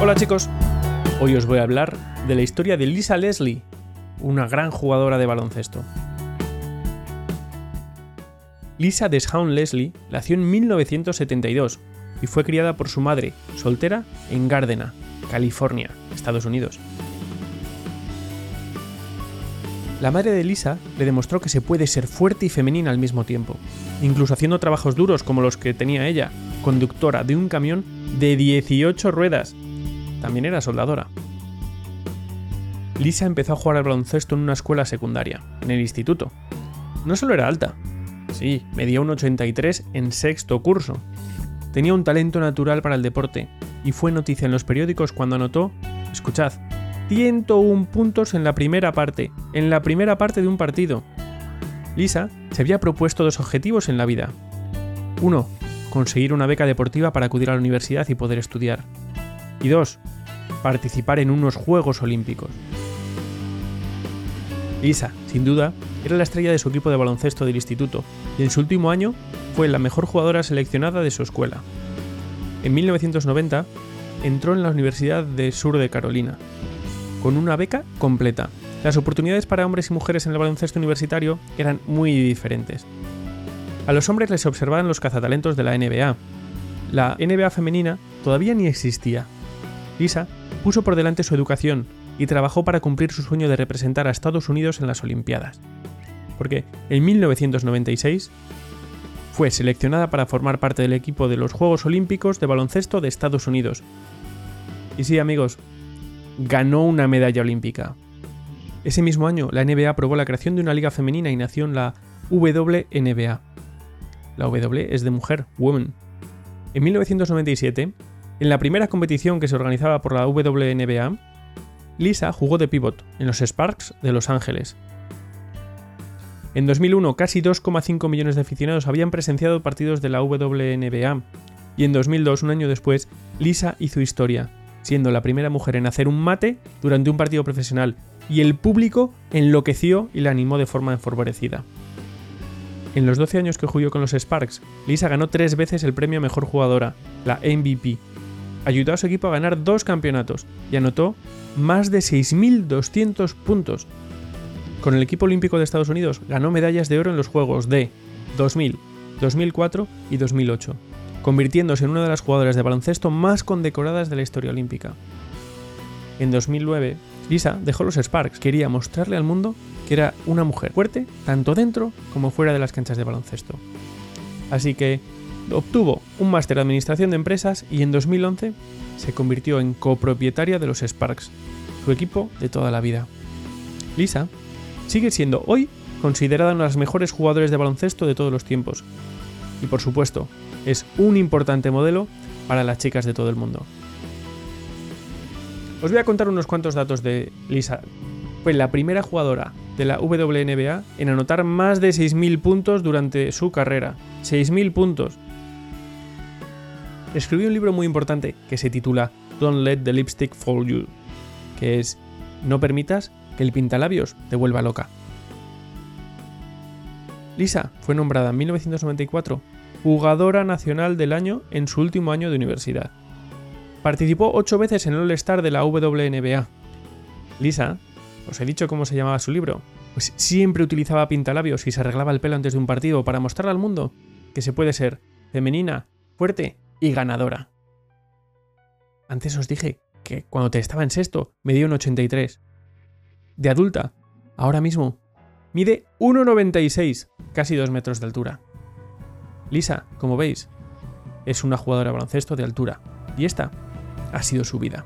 Hola chicos, hoy os voy a hablar de la historia de Lisa Leslie, una gran jugadora de baloncesto. Lisa Deshaun Leslie nació en 1972 y fue criada por su madre, soltera, en Gardena, California, Estados Unidos. La madre de Lisa le demostró que se puede ser fuerte y femenina al mismo tiempo, incluso haciendo trabajos duros como los que tenía ella, conductora de un camión de 18 ruedas. También era soldadora. Lisa empezó a jugar al baloncesto en una escuela secundaria, en el instituto. No solo era alta, sí, medía un 83 en sexto curso. Tenía un talento natural para el deporte y fue noticia en los periódicos cuando anotó, escuchad, 101 puntos en la primera parte, en la primera parte de un partido. Lisa se había propuesto dos objetivos en la vida. Uno, conseguir una beca deportiva para acudir a la universidad y poder estudiar. Y dos, participar en unos Juegos Olímpicos. Lisa, sin duda, era la estrella de su equipo de baloncesto del instituto y en su último año fue la mejor jugadora seleccionada de su escuela. En 1990 entró en la Universidad de Sur de Carolina, con una beca completa. Las oportunidades para hombres y mujeres en el baloncesto universitario eran muy diferentes. A los hombres les observaban los cazatalentos de la NBA. La NBA femenina todavía ni existía. Lisa puso por delante su educación y trabajó para cumplir su sueño de representar a Estados Unidos en las Olimpiadas. Porque en 1996 fue seleccionada para formar parte del equipo de los Juegos Olímpicos de Baloncesto de Estados Unidos. Y sí, amigos, ganó una medalla olímpica. Ese mismo año, la NBA aprobó la creación de una liga femenina y nació en la WNBA. La W es de mujer, woman. En 1997, en la primera competición que se organizaba por la WNBA, Lisa jugó de pivot en los Sparks de Los Ángeles. En 2001, casi 2,5 millones de aficionados habían presenciado partidos de la WNBA, y en 2002, un año después, Lisa hizo historia, siendo la primera mujer en hacer un mate durante un partido profesional, y el público enloqueció y la animó de forma enfurecida. En los 12 años que jugó con los Sparks, Lisa ganó tres veces el premio Mejor Jugadora, la MVP. Ayudó a su equipo a ganar dos campeonatos y anotó más de 6.200 puntos. Con el equipo olímpico de Estados Unidos ganó medallas de oro en los Juegos de 2000, 2004 y 2008 convirtiéndose en una de las jugadoras de baloncesto más condecoradas de la historia olímpica. En 2009, Lisa dejó los Sparks, quería mostrarle al mundo que era una mujer fuerte tanto dentro como fuera de las canchas de baloncesto. Así que obtuvo un máster de administración de empresas y en 2011 se convirtió en copropietaria de los Sparks, su equipo de toda la vida. Lisa sigue siendo hoy considerada una de las mejores jugadoras de baloncesto de todos los tiempos. Y por supuesto, es un importante modelo para las chicas de todo el mundo. Os voy a contar unos cuantos datos de Lisa. Fue la primera jugadora de la WNBA en anotar más de 6.000 puntos durante su carrera. 6.000 puntos. Escribió un libro muy importante que se titula Don't Let the Lipstick Fall You, que es No permitas que el pintalabios te vuelva loca. Lisa fue nombrada en 1994 jugadora nacional del año en su último año de universidad. Participó ocho veces en el All-Star de la WNBA. Lisa, os he dicho cómo se llamaba su libro, pues siempre utilizaba pintalabios y se arreglaba el pelo antes de un partido para mostrarle al mundo que se puede ser femenina, fuerte y ganadora. Antes os dije que cuando te estaba en sexto medía un 83. De adulta, ahora mismo, mide 1,96, casi 2 metros de altura. Lisa, como veis, es una jugadora de baloncesto de altura y esta ha sido su vida.